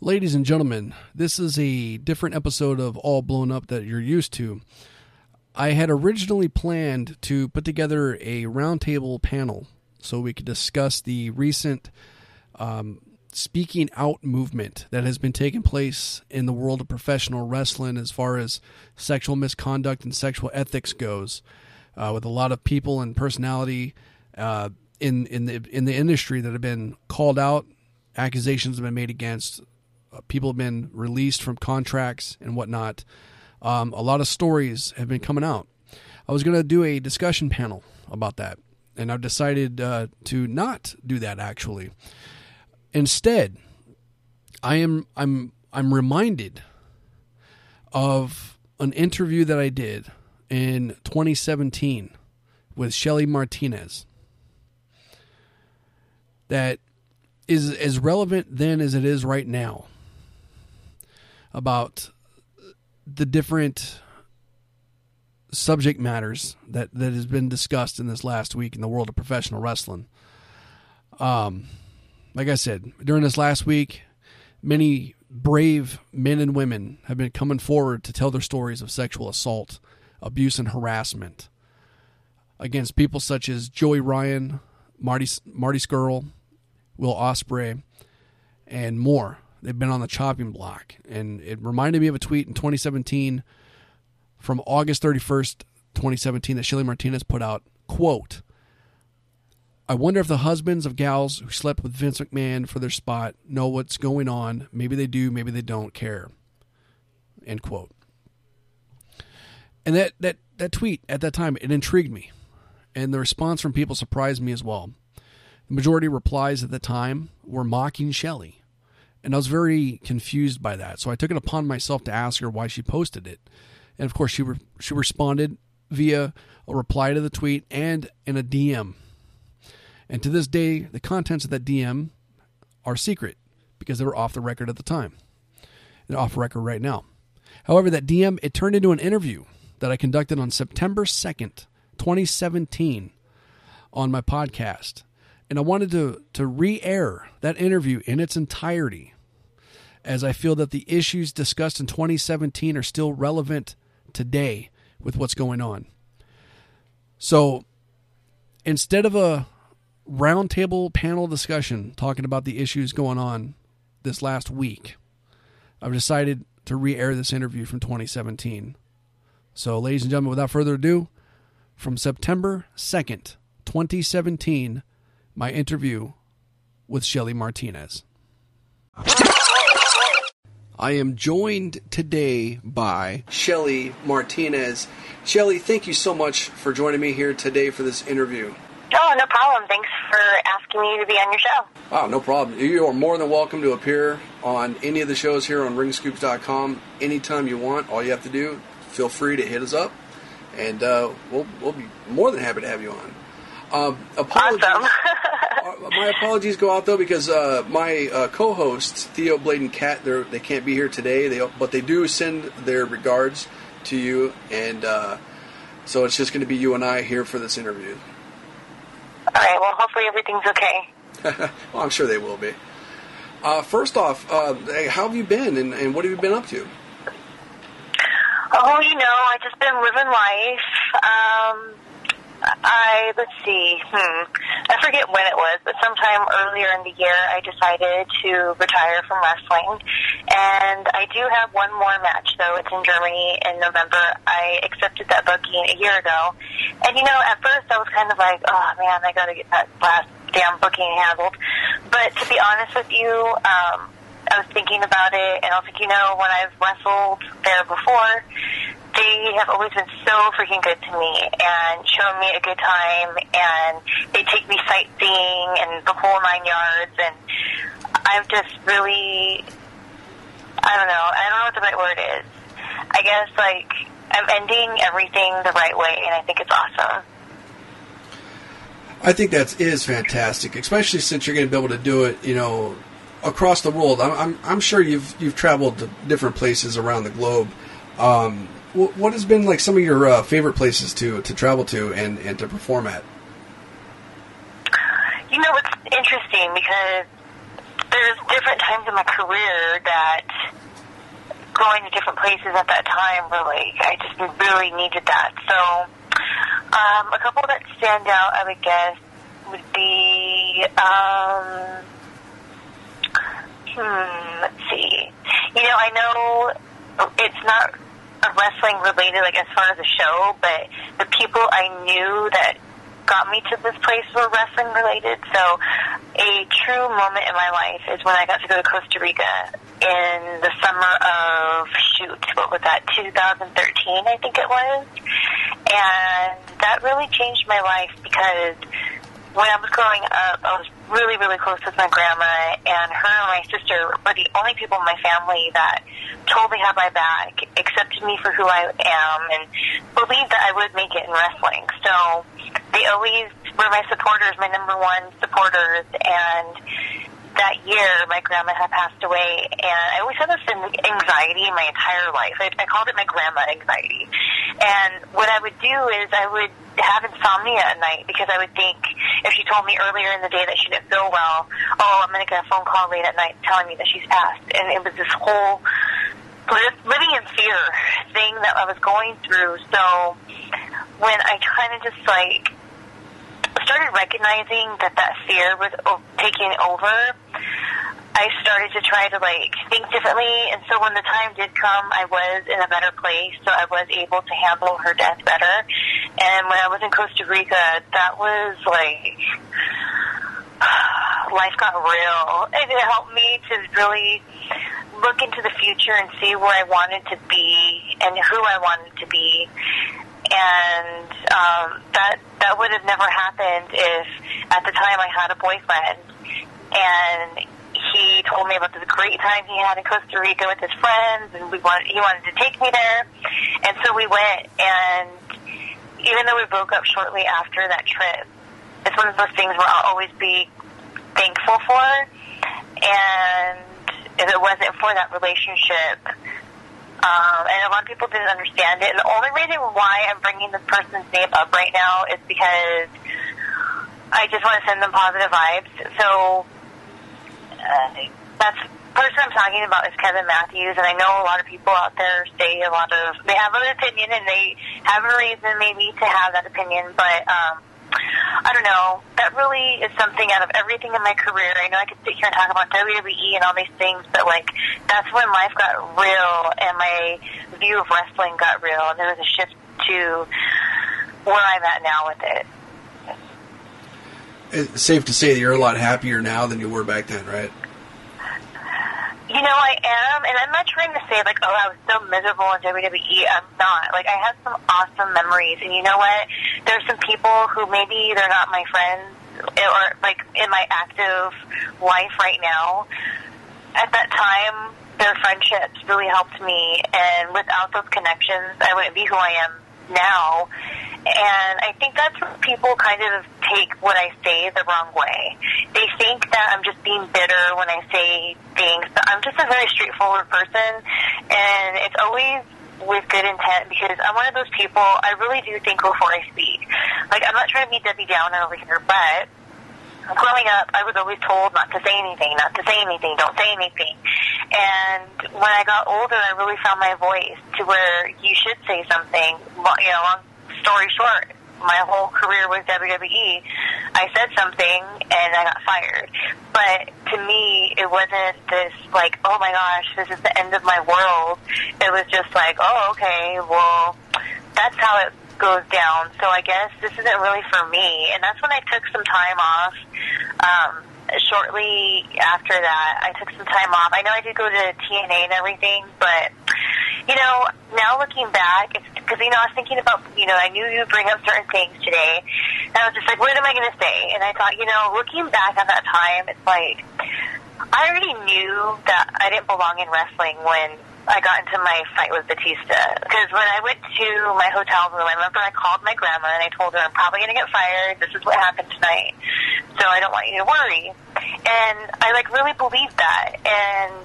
Ladies and gentlemen, this is a different episode of All Blown Up that you're used to. I had originally planned to put together a roundtable panel so we could discuss the recent um, speaking out movement that has been taking place in the world of professional wrestling as far as sexual misconduct and sexual ethics goes, uh, with a lot of people and personality uh, in in the in the industry that have been called out, accusations have been made against, people have been released from contracts and whatnot. Um, a lot of stories have been coming out. I was going to do a discussion panel about that, and I've decided uh, to not do that. Actually, instead, I am I'm I'm reminded of an interview that I did in 2017 with Shelly Martinez that is as relevant then as it is right now about the different subject matters that, that has been discussed in this last week in the world of professional wrestling. Um, like I said, during this last week, many brave men and women have been coming forward to tell their stories of sexual assault, abuse, and harassment against people such as Joey Ryan, Marty Marty Scurll, Will Ospreay, and more. They've been on the chopping block. And it reminded me of a tweet in 2017 from August 31st, 2017 that Shelly Martinez put out, quote, I wonder if the husbands of gals who slept with Vince McMahon for their spot know what's going on. Maybe they do, maybe they don't care. End quote. And that, that, that tweet at that time, it intrigued me. And the response from people surprised me as well. The majority replies at the time were mocking Shelly and I was very confused by that. So I took it upon myself to ask her why she posted it. And of course, she re- she responded via a reply to the tweet and in a DM. And to this day, the contents of that DM are secret because they were off the record at the time. They're off record right now. However, that DM it turned into an interview that I conducted on September 2nd, 2017 on my podcast and I wanted to to re-air that interview in its entirety as I feel that the issues discussed in 2017 are still relevant today with what's going on. So, instead of a roundtable panel discussion talking about the issues going on this last week, I've decided to re-air this interview from 2017. So, ladies and gentlemen, without further ado, from September 2nd, 2017, my interview with Shelly Martinez. I am joined today by Shelly Martinez. Shelly, thank you so much for joining me here today for this interview. Oh, no problem. Thanks for asking me to be on your show. Oh, no problem. You are more than welcome to appear on any of the shows here on ringscoops.com anytime you want. All you have to do, feel free to hit us up, and uh, we'll, we'll be more than happy to have you on. Um, apologies. Awesome. Uh, my apologies go out though because uh, my uh, co-hosts Theo Blade and Kat they can't be here today. They but they do send their regards to you, and uh, so it's just going to be you and I here for this interview. All right. Well, hopefully everything's okay. well, I'm sure they will be. Uh, first off, uh, how have you been, and, and what have you been up to? Oh, you know, I just been living life. Um, I let's see. Hmm. I forget when it was, but sometime earlier in the year, I decided to retire from wrestling, and I do have one more match though. It's in Germany in November. I accepted that booking a year ago, and you know, at first I was kind of like, oh man, I got to get that last damn booking handled. But to be honest with you, um, I was thinking about it, and I was like, you know, when I've wrestled there before they have always been so freaking good to me and shown me a good time and they take me sightseeing and the whole nine yards and I'm just really I don't know, I don't know what the right word is. I guess like I'm ending everything the right way and I think it's awesome. I think that is fantastic, especially since you're going to be able to do it, you know, across the world. I'm, I'm, I'm sure you've you've traveled to different places around the globe. Um, what has been like some of your uh, favorite places to to travel to and, and to perform at? You know, it's interesting because there's different times in my career that going to different places at that time were like I just really needed that. So um, a couple that stand out, I would guess, would be um, hmm, let's see. You know, I know it's not wrestling related, like as far as the show, but the people I knew that got me to this place were wrestling related. So a true moment in my life is when I got to go to Costa Rica in the summer of shoot, what was that, 2013 I think it was. And that really changed my life because when I was growing up, I was really, really close with my grandma, and her and my sister were the only people in my family that totally had my back, accepted me for who I am, and believed that I would make it in wrestling. So they always were my supporters, my number one supporters, and that year my grandma had passed away and I always had this anxiety my entire life. I, I called it my grandma anxiety. And what I would do is I would have insomnia at night because I would think if she told me earlier in the day that she didn't feel well, oh, I'm going to get a phone call late at night telling me that she's passed. And it was this whole living in fear thing that I was going through. So when I kind of just like started recognizing that that fear was taking over, I started to try to like think differently. And so when the time did come, I was in a better place, so I was able to handle her death better. And when I was in Costa Rica, that was like life got real. And it helped me to really look into the future and see where I wanted to be and who I wanted to be and um, that that would have never happened if at the time I had a boyfriend. And he told me about this great time he had in Costa Rica with his friends and we wanted he wanted to take me there. And so we went and even though we broke up shortly after that trip it's one of those things where I'll always be thankful for. And if it wasn't for that relationship um, and a lot of people didn't understand it. And the only reason why I'm bringing this person's name up right now is because I just want to send them positive vibes. So uh, that's person I'm talking about is Kevin Matthews, and I know a lot of people out there say a lot of they have an opinion and they have a reason maybe to have that opinion, but um, I don't know. That really is something out of everything in my career. I know I could sit here and talk about WWE and all these things, but like that's when life got real and my view of wrestling got real, and there was a shift to where I'm at now with it. It's safe to say that you're a lot happier now than you were back then, right? You know, I am, and I'm not trying to say like, oh, I was so miserable in WWE. I'm not. Like, I had some awesome memories, and you know what? There's some people who maybe they're not my friends, or like in my active life right now. At that time, their friendships really helped me, and without those connections, I wouldn't be who I am now. And I think that's where people kind of take what I say the wrong way. They think that I'm just being bitter when I say things, but I'm just a very straightforward person, and it's always with good intent because I'm one of those people, I really do think before I speak. Like, I'm not trying to be Debbie Downer over here, but growing up, I was always told not to say anything, not to say anything, don't say anything. And when I got older, I really found my voice to where you should say something. You know, long story short, my whole career with WWE, I said something and I got fired. But to me, it wasn't this like, oh my gosh, this is the end of my world. It was just like, oh, okay, well, that's how it goes down. So I guess this isn't really for me. And that's when I took some time off. Um, shortly after that, I took some time off. I know I did go to TNA and everything, but you know, now looking back, because you know I was thinking about you know I knew you would bring up certain things today, and I was just like, what am I going to say? And I thought, you know, looking back on that time, it's like I already knew that I didn't belong in wrestling when I got into my fight with Batista. Because when I went to my hotel room, I remember I called my grandma and I told her I'm probably going to get fired. This is what happened tonight, so I don't want you to worry. And I like really believed that, and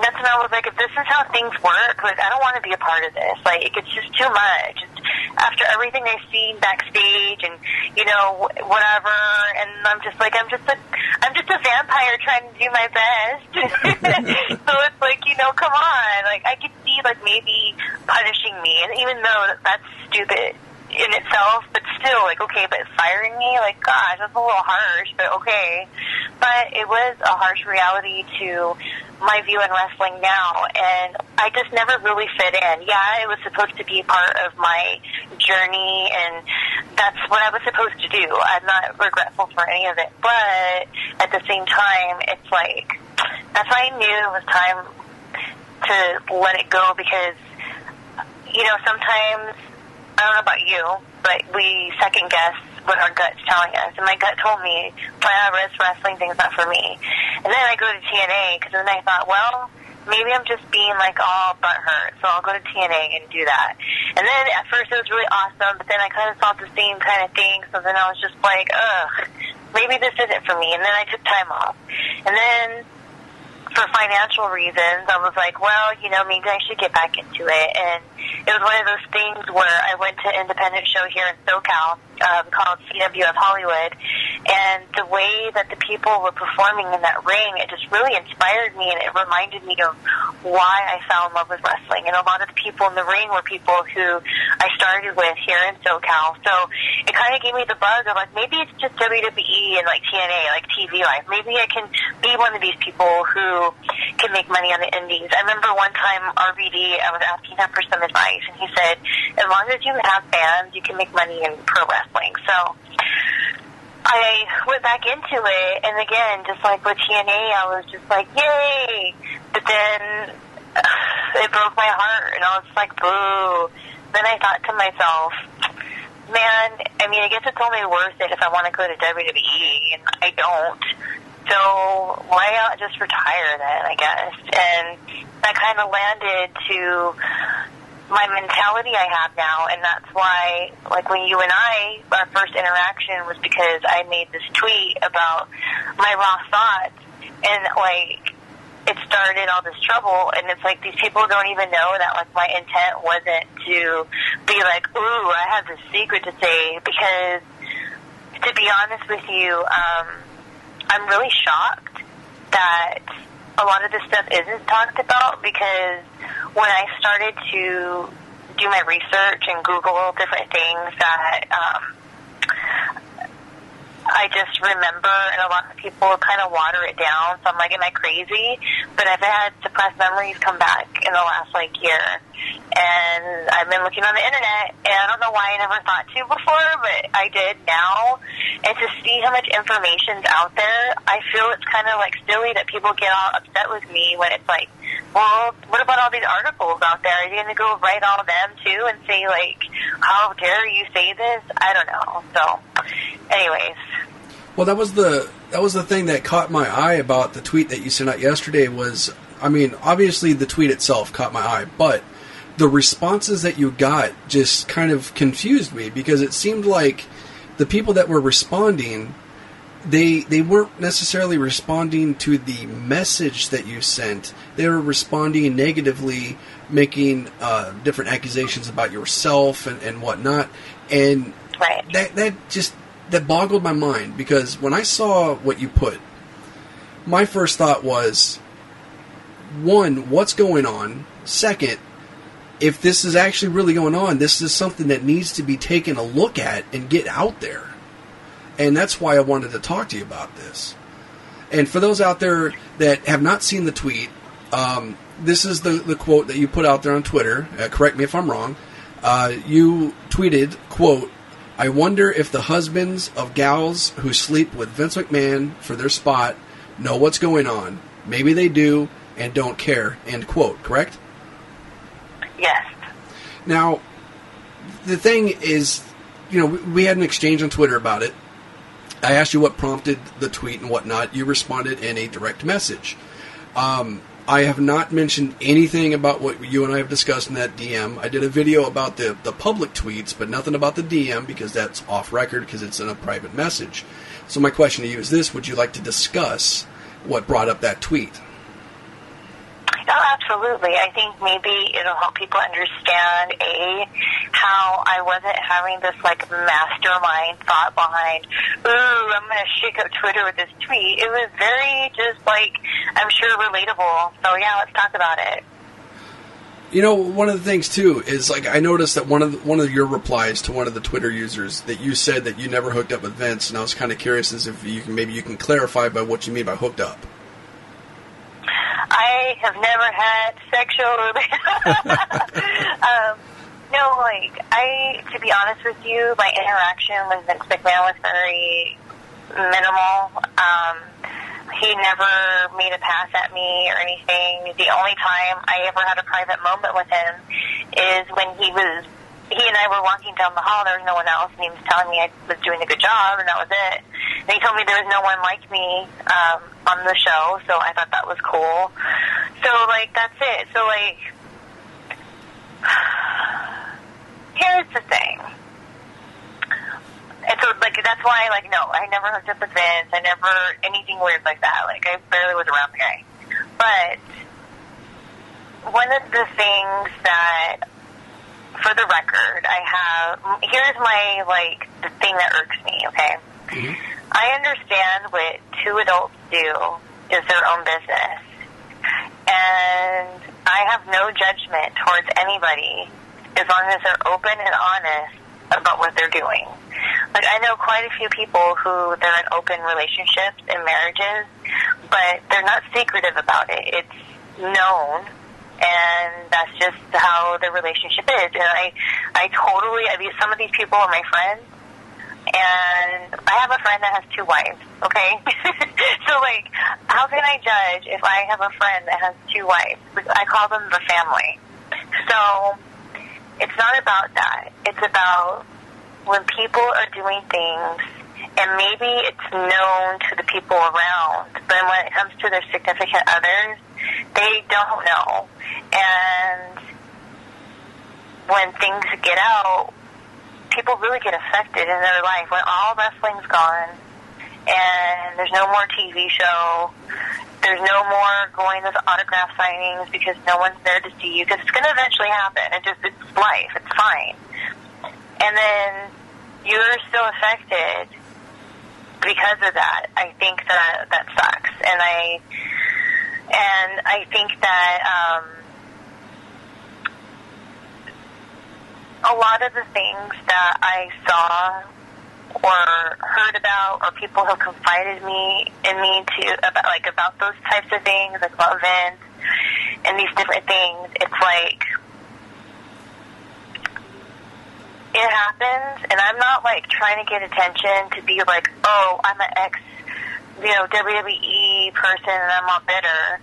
that's when I was like, if this is how things work, like I don't want to be a part of this. Like it's just too much. It's, after everything I've seen backstage and you know whatever, and I'm just like I'm just a I'm just a vampire trying to do my best. so it's like you know, come on, like I could see like maybe punishing me, and even though that's stupid in itself, but still, like, okay, but firing me, like, gosh, that's a little harsh, but okay. But it was a harsh reality to my view in wrestling now, and I just never really fit in. Yeah, it was supposed to be part of my journey, and that's what I was supposed to do. I'm not regretful for any of it, but at the same time, it's like, that's why I knew it was time to let it go because, you know, sometimes I don't know about you, but we second guess what our gut's telling us. And my gut told me, well, this wrestling thing's not for me. And then I go to TNA because then I thought, well, maybe I'm just being like all butthurt, so I'll go to TNA and do that. And then at first it was really awesome, but then I kind of saw the same kind of thing, so then I was just like, ugh, maybe this isn't for me. And then I took time off. And then for financial reasons, I was like, well, you know, maybe I should get back into it. And it was one of those things where I went to an independent show here in SoCal um, called CWF Hollywood, and the way that the people were performing in that ring, it just really inspired me, and it reminded me of why I fell in love with wrestling. And a lot of the people in the ring were people who I started with here in SoCal, so it kind of gave me the buzz of like maybe it's just WWE and like TNA, like TV life. Maybe I can be one of these people who can make money on the indies. I remember one time RVD, I was asking him for some advice, and he said, as long as you have fans, you can make money in pro wrestling. So I went back into it, and again, just like with TNA, I was just like, yay! But then it broke my heart, and I was like, boo. Then I thought to myself, man, I mean, I guess it's only worth it if I want to go to WWE, and I don't. So why not just retire then, I guess? And that kind of landed to my mentality I have now, and that's why, like, when you and I, our first interaction was because I made this tweet about my raw thoughts, and, like, it started all this trouble, and it's like these people don't even know that, like, my intent wasn't to be like, ooh, I have this secret to say, because, to be honest with you, um, I'm really shocked that a lot of this stuff isn't talked about because when I started to do my research and Google different things that um, I just remember, and a lot of people kind of water it down. So I'm like, am I crazy? But I've had suppressed memories come back in the last like year, and I've been looking on the internet, and I don't know why I never thought to before, but I did now. And to see how much information's out there, I feel it's kind of like silly that people get all upset with me when it's like, well, what about all these articles out there? Are you going to go write all of them too and say like, how dare you say this? I don't know. So, anyways. Well, that was the that was the thing that caught my eye about the tweet that you sent out yesterday. Was I mean, obviously the tweet itself caught my eye, but the responses that you got just kind of confused me because it seemed like the people that were responding they they weren't necessarily responding to the message that you sent. They were responding negatively, making uh, different accusations about yourself and, and whatnot. And right. that that just that boggled my mind because when I saw what you put, my first thought was one, what's going on? Second, if this is actually really going on, this is something that needs to be taken a look at and get out there. And that's why I wanted to talk to you about this. And for those out there that have not seen the tweet, um, this is the, the quote that you put out there on Twitter. Uh, correct me if I'm wrong. Uh, you tweeted, quote, I wonder if the husbands of gals who sleep with Vince McMahon for their spot know what's going on. Maybe they do and don't care. End quote. Correct? Yes. Now, the thing is, you know, we had an exchange on Twitter about it. I asked you what prompted the tweet and whatnot. You responded in a direct message. Um, I have not mentioned anything about what you and I have discussed in that DM. I did a video about the, the public tweets, but nothing about the DM because that's off record because it's in a private message. So my question to you is this: Would you like to discuss what brought up that tweet? Oh, absolutely. I think maybe it'll help people understand a how I wasn't having this like mastermind thought behind. Ooh, I'm to shake up Twitter with this tweet. It was very just like I'm sure relatable. So yeah, let's talk about it. You know, one of the things too is like I noticed that one of the, one of your replies to one of the Twitter users that you said that you never hooked up with Vince, and I was kind of curious as if you can maybe you can clarify by what you mean by hooked up. I have never had sexual um, no, like I, to be honest with you, my interaction with Vince McMahon was very minimal. Um, he never made a pass at me or anything. The only time I ever had a private moment with him is when he was he and I were walking down the hall. There was no one else, and he was telling me I was doing a good job, and that was it. And he told me there was no one like me um, on the show, so I thought that was cool. So like that's it. So like here's the thing. And so, like, that's why, like, no, I never hooked up with Vince. I never, anything weird like that. Like, I barely was around the guy. But one of the things that, for the record, I have, here's my, like, the thing that irks me, okay? Mm-hmm. I understand what two adults do is their own business. And I have no judgment towards anybody as long as they're open and honest about what they're doing. Like I know quite a few people who they're in open relationships and marriages, but they're not secretive about it. It's known and that's just how the relationship is. And I I totally I mean some of these people are my friends and I have a friend that has two wives, okay? so like how can I judge if I have a friend that has two wives? I call them the family. So it's not about that. It's about when people are doing things and maybe it's known to the people around, but when it comes to their significant others, they don't know. And when things get out, people really get affected in their life. When all wrestling's gone and there's no more TV show, there's no more going to autograph signings because no one's there to see you because it's going to eventually happen. It just it's life. It's fine. And then you're still affected because of that. I think that that sucks, and I and I think that um, a lot of the things that I saw or heard about or people have confided me in me to about like about those types of things, like about events and these different things, it's like it happens. And I'm not like trying to get attention to be like, oh, I'm an ex you know, WWE person and I'm all bitter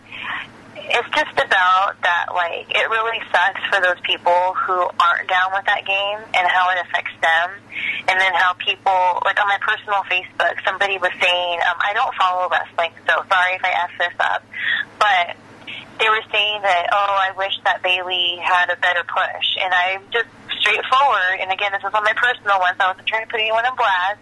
it's just about that, like, it really sucks for those people who aren't down with that game and how it affects them. And then how people, like on my personal Facebook, somebody was saying, um, I don't follow wrestling, so sorry if I ask this up, but they were saying that, oh, I wish that Bayley had a better push. And I'm just straightforward, and again, this is on my personal one, so I wasn't trying to put anyone in blast.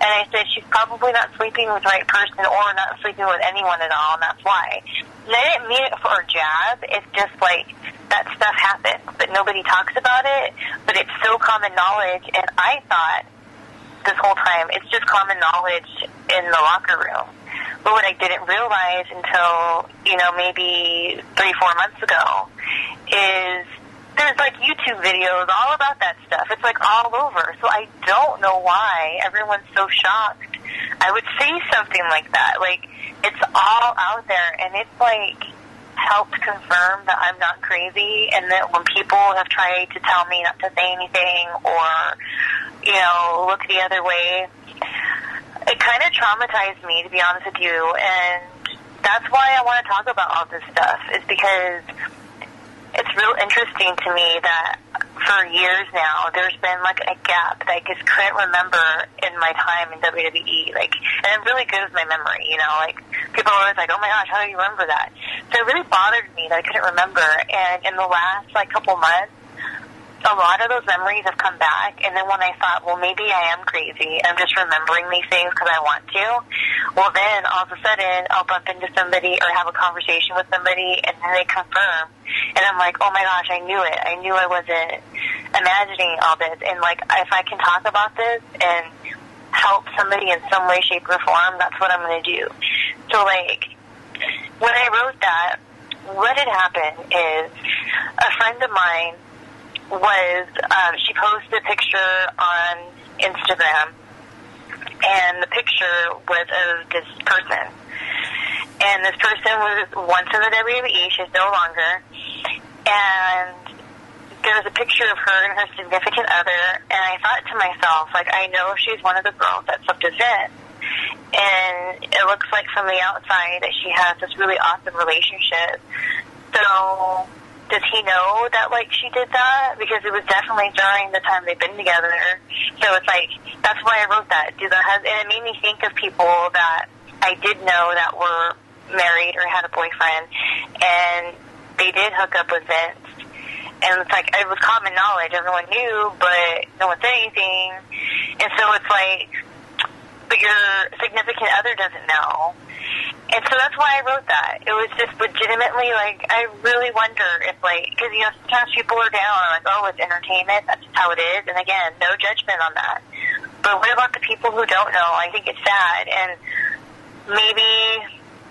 And I said, she's probably not sleeping with the right person or not sleeping with anyone at all, and that's why. And I didn't mean it for a jab. It's just like that stuff happens, but nobody talks about it. But it's so common knowledge, and I thought this whole time it's just common knowledge in the locker room. But what I didn't realize until you know maybe three, four months ago is there's like YouTube videos all about that stuff. It's like all over. So I don't know why everyone's so shocked. I would say something like that. Like it's all out there, and it's like helped confirm that I'm not crazy, and that when people have tried to tell me not to say anything or you know look the other way, it kind of traumatized me to be honest with you, and that's why I want to talk about all this stuff. Is because it's real interesting to me that for years now there's been like a gap that I just couldn't remember in my time in WWE. Like, and I'm really good with my memory. You know, like people are always like, "Oh my gosh, how do you remember that?" So it really bothered me that I couldn't remember. And in the last like couple months, a lot of those memories have come back. And then when I thought, well, maybe I am crazy, I'm just remembering these things because I want to. Well, then all of a sudden, I'll bump into somebody or have a conversation with somebody, and then they confirm, and I'm like, oh my gosh, I knew it. I knew I wasn't imagining all this. And like, if I can talk about this and help somebody in some way, shape, or form, that's what I'm going to do. So like, when I wrote that, what had happened is a friend of mine was um, she posted a picture on Instagram, and the picture was of this person. And this person was once in the WWE. She's no longer. And there was a picture of her and her significant other, and I thought to myself, like, I know she's one of the girls that slipped us in. And it looks like from the outside that she has this really awesome relationship. So does he know that like she did that? Because it was definitely during the time they've been together. So it's like that's why I wrote that. Do the hus- and it made me think of people that I did know that were married or had a boyfriend, and they did hook up with Vince. And it's like it was common knowledge; everyone knew, but no one said anything. And so it's like, but your significant other doesn't know. And so that's why I wrote that. It was just legitimately like I really wonder if like because you know sometimes people are down like oh it's entertainment that's just how it is and again no judgment on that. But what about the people who don't know? I think it's sad and maybe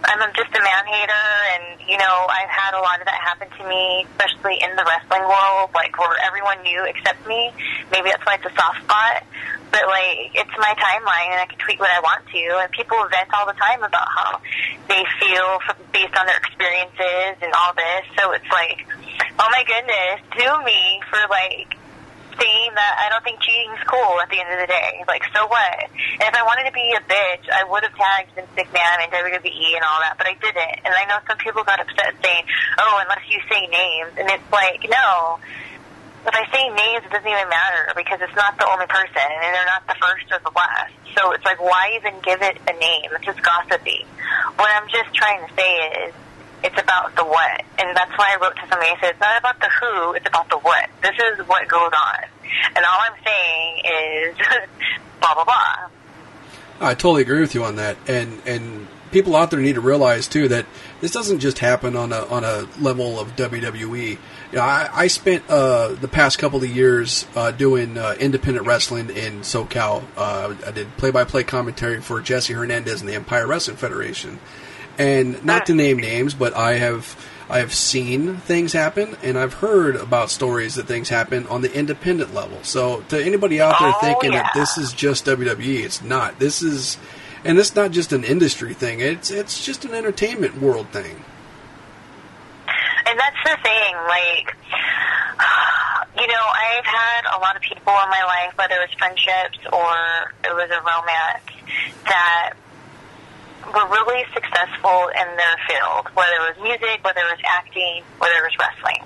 I'm just a man hater and you know I've had a lot of that happen to me especially in the wrestling world like where everyone knew except me. Maybe that's why it's a soft spot. But like, it's my timeline, and I can tweet what I want to. And people vent all the time about how they feel based on their experiences and all this. So it's like, oh my goodness, do me for like saying that I don't think cheating's cool at the end of the day. Like, so what? And if I wanted to be a bitch, I would have tagged Vince McMahon and WWE and all that, but I didn't. And I know some people got upset saying, oh, unless you say names. And it's like, no if I say names, it doesn't even matter because it's not the only person, and they're not the first or the last. So it's like, why even give it a name? It's just gossipy. What I'm just trying to say is, it's about the what, and that's why I wrote to somebody. I said, it's not about the who, it's about the what. This is what goes on, and all I'm saying is, blah blah blah. I totally agree with you on that, and and people out there need to realize too that this doesn't just happen on a on a level of WWE you know, I, I spent uh, the past couple of years uh, doing uh, independent wrestling in SoCal. Uh, I did play-by-play commentary for Jesse Hernandez and the Empire Wrestling Federation. And not to ah. name names, but I have I have seen things happen, and I've heard about stories that things happen on the independent level. So, to anybody out there oh, thinking yeah. that this is just WWE, it's not. This is, and it's not just an industry thing. It's it's just an entertainment world thing and that's the thing, like, you know, I've had a lot of people in my life, whether it was friendships or it was a romance, that were really successful in their field, whether it was music, whether it was acting, whether it was wrestling.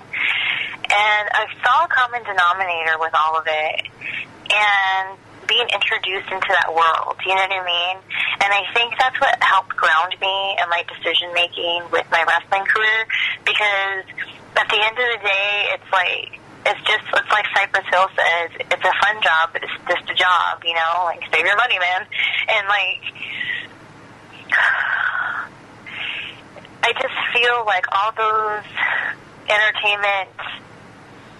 And I saw a common denominator with all of it, and being introduced into that world. You know what I mean? And I think that's what helped ground me in my decision making with my wrestling career because at the end of the day, it's like it's just it's like Cypress Hill says, it's a fun job, but it's just a job, you know, like save your money, man. And like I just feel like all those entertainment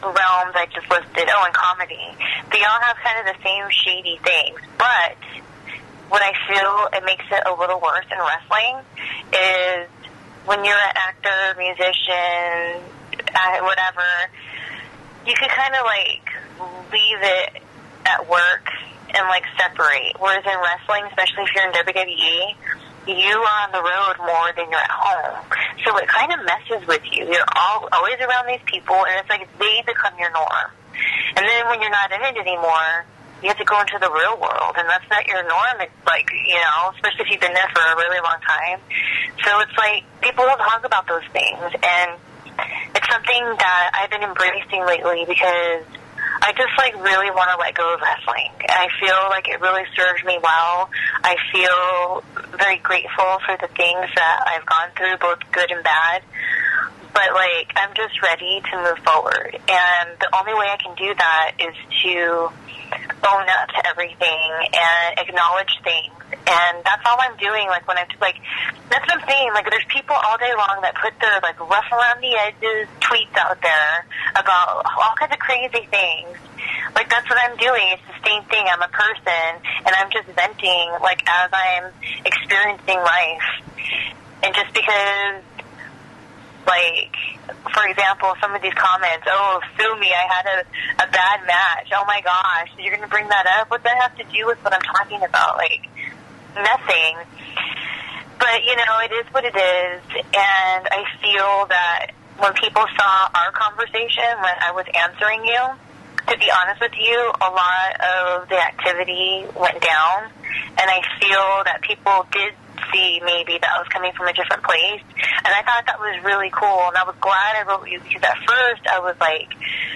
realms I just listed, oh, and comedy, they all have kind of the same shady things. But what I feel it makes it a little worse in wrestling is when you're an actor, musician, whatever, you could kind of like leave it at work and like separate. Whereas in wrestling, especially if you're in WWE, you are on the road more than you're at home. So it kind of messes with you. You're all, always around these people, and it's like they become your norm. And then when you're not in it anymore, you have to go into the real world, and that's not your norm. It's like, you know, especially if you've been there for a really long time. So it's like people don't talk about those things, and it's something that I've been embracing lately because I just like really want to let go of wrestling. I feel like it really served me well. I feel very grateful for the things that I've gone through, both good and bad. but like I'm just ready to move forward, and the only way I can do that is to own up to everything and acknowledge things. And that's all I'm doing. Like when I'm like, that's what I'm saying. Like there's people all day long that put their like rough around the edges tweets out there about all kinds of crazy things. Like that's what I'm doing. It's the same thing. I'm a person, and I'm just venting like as I'm experiencing life. And just because like, for example, some of these comments, oh, sue me, I had a, a bad match. Oh my gosh, you're going to bring that up? What does that have to do with what I'm talking about? Like, nothing. But, you know, it is what it is. And I feel that when people saw our conversation, when I was answering you, to be honest with you, a lot of the activity went down. And I feel that people did see maybe that I was coming from a different place. And I thought that was really cool. And I was glad I wrote you because at first I was like,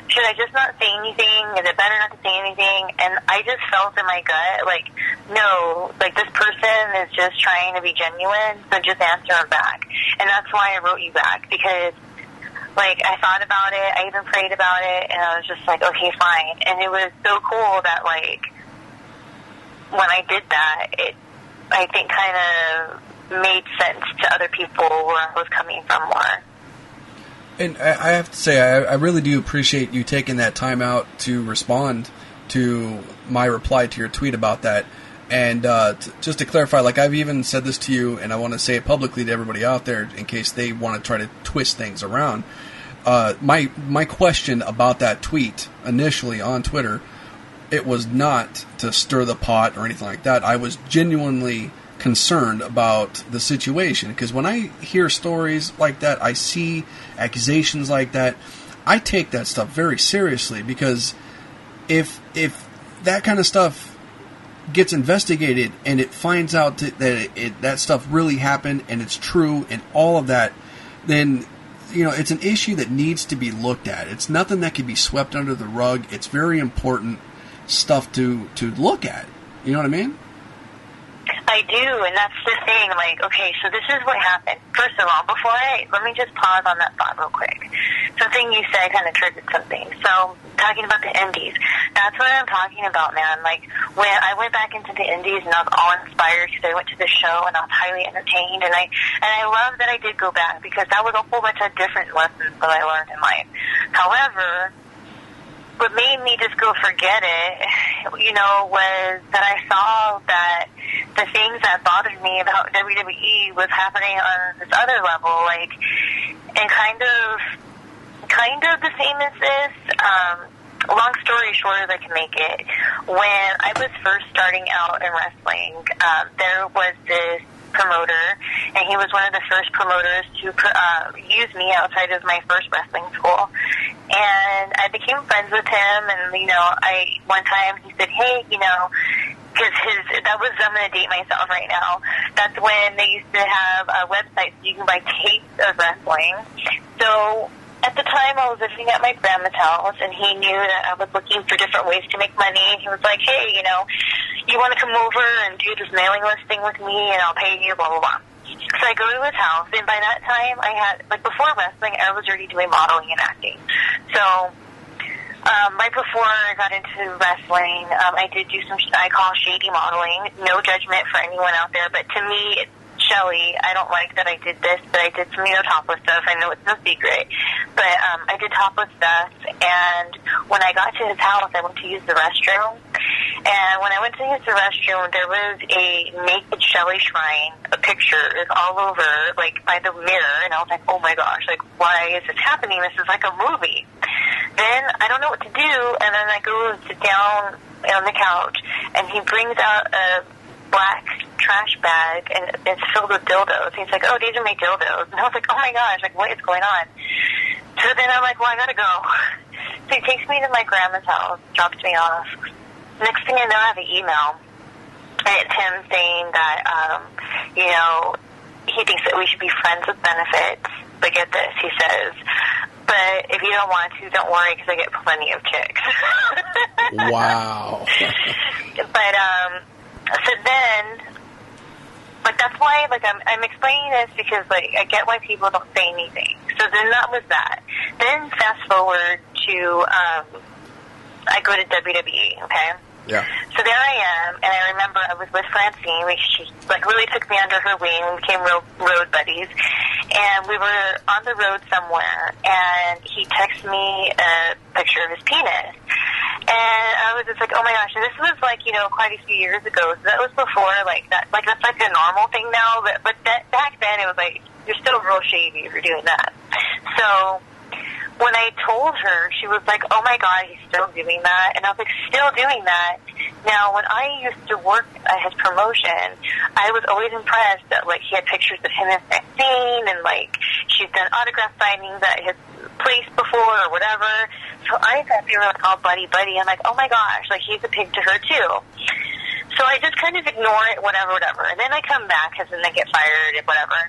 should I just not say anything? Is it better not to say anything? And I just felt in my gut, like, no, like this person is just trying to be genuine, so just answer them back. And that's why I wrote you back because like I thought about it, I even prayed about it, and I was just like, okay, fine. And it was so cool that like when I did that, it I think kind of made sense to other people where I was coming from more. And I have to say, I, I really do appreciate you taking that time out to respond to my reply to your tweet about that. And uh, t- just to clarify, like I've even said this to you, and I want to say it publicly to everybody out there in case they want to try to twist things around. Uh, my my question about that tweet initially on Twitter it was not to stir the pot or anything like that. I was genuinely concerned about the situation because when I hear stories like that, I see accusations like that, I take that stuff very seriously because if if that kind of stuff gets investigated and it finds out that it, it, that stuff really happened and it's true and all of that, then you know it's an issue that needs to be looked at. It's nothing that can be swept under the rug. It's very important stuff to to look at. You know what I mean? I do, and that's the thing. Like, okay, so this is what happened. First of all, before I let me just pause on that thought real quick. Something you said kind of triggered something. So, talking about the indies, that's what I'm talking about, man. Like, when I went back into the indies and I was all inspired because I went to the show and I was highly entertained, and I and I love that I did go back because that was a whole bunch of different lessons that I learned in life. However, what made me just go forget it, you know, was that I saw that the things that bothered me about WWE was happening on this other level, like, and kind of, kind of the same as this. Um, long story short, as I can make it, when I was first starting out in wrestling, um, there was this promoter, and he was one of the first promoters to uh, use me outside of my first wrestling school. And I became friends with him, and you know, I one time he said, "Hey, you know." Because his that was I'm gonna date myself right now. That's when they used to have a website so you can buy tapes of wrestling. So at the time I was living at my grandma's house and he knew that I was looking for different ways to make money. He was like, Hey, you know, you want to come over and do this mailing list thing with me and I'll pay you, blah, blah, blah. So I go to his house, and by that time, I had, like, before wrestling, I was already doing modeling and acting. So, um, right before I got into wrestling, um, I did do some, I call shady modeling. No judgment for anyone out there, but to me, Shelly, I don't like that I did this, but I did some, you know, topless stuff. I know it's no secret. But um, I did topless stuff, and when I got to his house, I went to use the restroom. And when I went to use the restroom, there was a naked Shelly shrine, a picture is all over, like, by the mirror, and I was like, oh my gosh, like, why is this happening? This is like a movie. Then I don't know what to do, and then I go sit down on the couch, and he brings out a black trash bag and it's filled with dildos. He's like, oh, these are my dildos. And I was like, oh my gosh, like what is going on? So then I'm like, well, I gotta go. So he takes me to my grandma's house, drops me off. Next thing I know, I have an email. And it's him saying that, um, you know, he thinks that we should be friends with benefits. But get this, he says, but if you don't want to, don't worry because I get plenty of kicks. wow. but um, so then, like that's why like I'm I'm explaining this because like I get why people don't say anything. So then that was that. Then fast forward to um, I go to WWE. Okay. Yeah. So there I am, and I remember I was with Francine. We, she like really took me under her wing. We became real road buddies, and we were on the road somewhere. And he texted me a picture of his penis, and I was just like, oh my gosh! And this was like you know quite a few years ago. So that was before like that. Like that's like a normal thing now, but but that, back then it was like you're still real shady if you're doing that. So when I told her, she was like, "Oh my God, he's still doing that," and I was like, "Still doing that." Now, when I used to work at his promotion, I was always impressed that like he had pictures of him and Maxine, and like she's done autograph signings at his place before or whatever. So I thought they were like all buddy buddy. I'm like, "Oh my gosh, like he's a pig to her too." So I just kind of ignore it, whatever, whatever. And then I come back because then I get fired and whatever.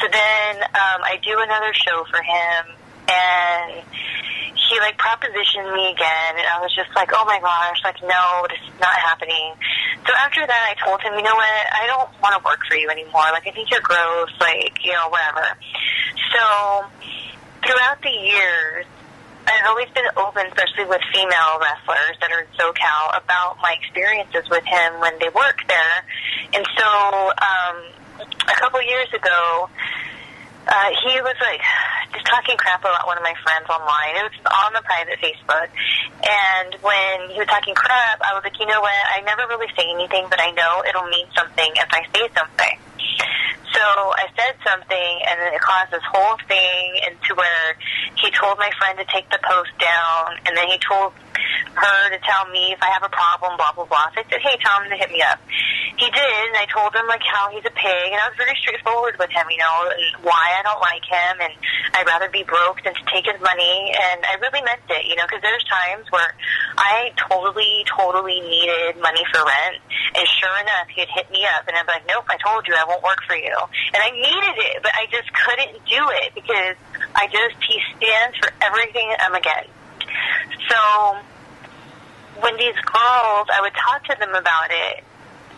So then um, I do another show for him and he like propositioned me again and I was just like, Oh my gosh, like no, this is not happening. So after that I told him, you know what, I don't want to work for you anymore. Like I think you're gross, like, you know, whatever. So throughout the years I've always been open, especially with female wrestlers that are in SoCal, about my experiences with him when they work there. And so, um, a couple years ago, uh, he was like just talking crap about one of my friends online. It was on the private Facebook. And when he was talking crap, I was like, you know what? I never really say anything, but I know it'll mean something if I say something. So I said something, and then it caused this whole thing into where he told my friend to take the post down, and then he told her to tell me if I have a problem, blah, blah, blah. So I said, hey, tell him to hit me up. He did, and I told him, like, how he's a pig, and I was very straightforward with him, you know, and why I don't like him, and I'd rather be broke than to take his money, and I really meant it, you know, because there's times where I totally, totally needed money for rent, and sure enough, he'd hit me up, and I'd be like, nope, I told you I won't work for you. And I needed it, but I just couldn't do it, because I just, he stands for everything I'm against. So, when these girls, I would talk to them about it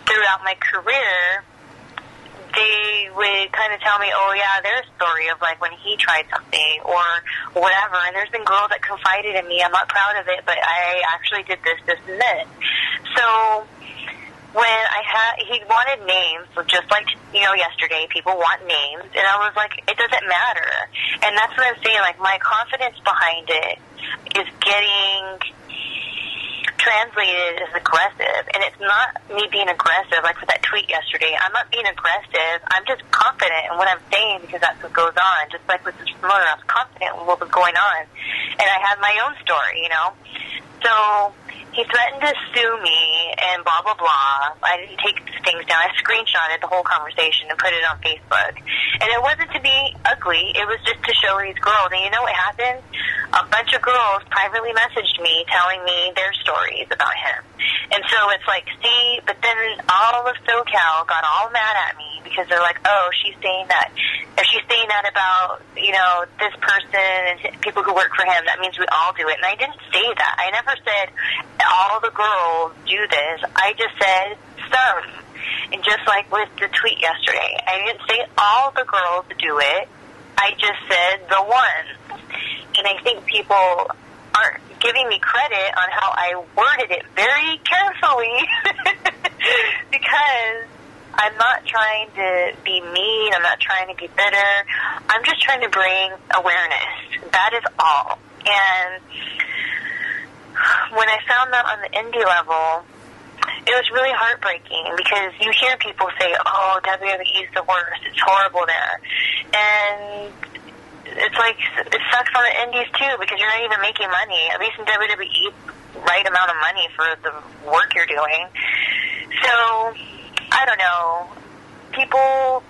throughout my career, they would kind of tell me, oh yeah, their story of like when he tried something or whatever. And there's been girls that confided in me. I'm not proud of it, but I actually did this, this, and this. So when I had, he wanted names, just like you know yesterday, people want names, and I was like, it doesn't matter. And that's what I'm saying. Like my confidence behind it is getting translated as aggressive, and it's not me being aggressive like with that tweet yesterday. I'm not being aggressive. I'm just confident in what I'm saying because that's what goes on. Just like with this promoter, I was confident in what was going on, and I had my own story, you know. So he threatened to sue me and blah blah blah. I didn't take things down. I screenshotted the whole conversation and put it on Facebook. And it wasn't to be ugly. It was just to show these girls. And you know what happened? A bunch of girls privately messaged me telling me their stories about him. And so it's like, see, but then all of SoCal got all mad at me because they're like, oh, she's saying that. If she's saying that about, you know, this person and people who work for him, that means we all do it. And I didn't say that. I never said all the girls do this. I just said some. And just like with the tweet yesterday, I didn't say all the girls do it. I just said the ones. And I think people aren't giving me credit on how I worded it very carefully because I'm not trying to be mean. I'm not trying to be bitter. I'm just trying to bring awareness. That is all. And when I found that on the indie level, it was really heartbreaking because you hear people say, "Oh, WWE is the worst. It's horrible there," and it's like it sucks on the indies too because you're not even making money. At least in WWE, right amount of money for the work you're doing. So I don't know. People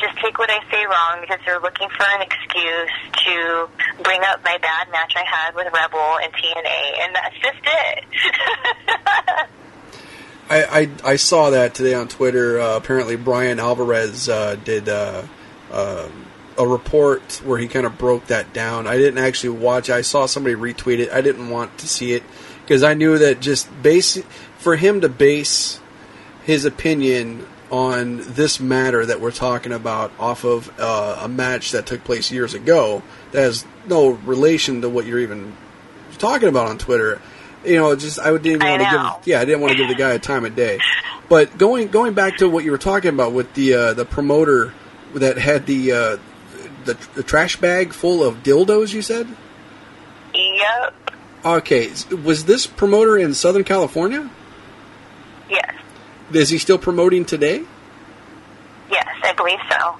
just take what I say wrong because they're looking for an excuse to bring up my bad match I had with Rebel and TNA, and that's just it. I, I, I saw that today on Twitter. Uh, apparently, Bryan Alvarez uh, did uh, uh, a report where he kind of broke that down. I didn't actually watch. I saw somebody retweet it. I didn't want to see it because I knew that just base for him to base his opinion on this matter that we're talking about off of uh, a match that took place years ago that has no relation to what you're even talking about on Twitter. You know, just I didn't want to give yeah I didn't want to give the guy a time of day. But going going back to what you were talking about with the uh, the promoter that had the, uh, the the trash bag full of dildos, you said. Yep. Okay, was this promoter in Southern California? Yes. Is he still promoting today? Yes, I believe so.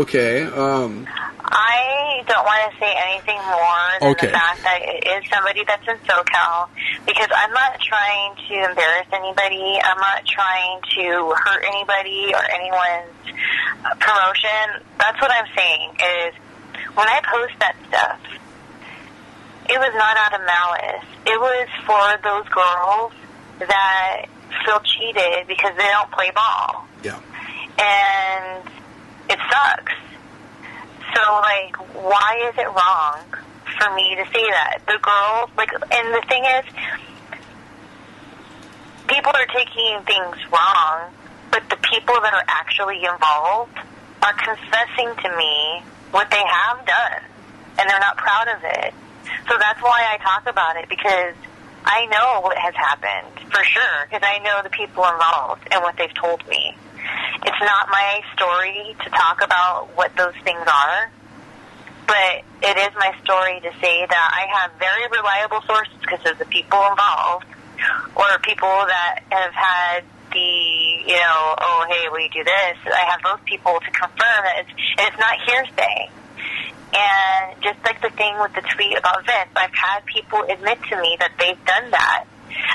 Okay. Um, I don't want to say anything more than Okay. the fact that it is somebody that's in SoCal because I'm not trying to embarrass anybody. I'm not trying to hurt anybody or anyone's promotion. That's what I'm saying is when I post that stuff, it was not out of malice. It was for those girls that feel cheated because they don't play ball yeah. and it sucks. So, like, why is it wrong for me to say that? The girls, like, and the thing is, people are taking things wrong, but the people that are actually involved are confessing to me what they have done, and they're not proud of it. So that's why I talk about it because I know what has happened for sure because I know the people involved and what they've told me. It's not my story to talk about what those things are, but it is my story to say that I have very reliable sources because of the people involved or people that have had the, you know, oh, hey, will you do this? I have those people to confirm that it's, and it's not hearsay. And just like the thing with the tweet about Vince, I've had people admit to me that they've done that.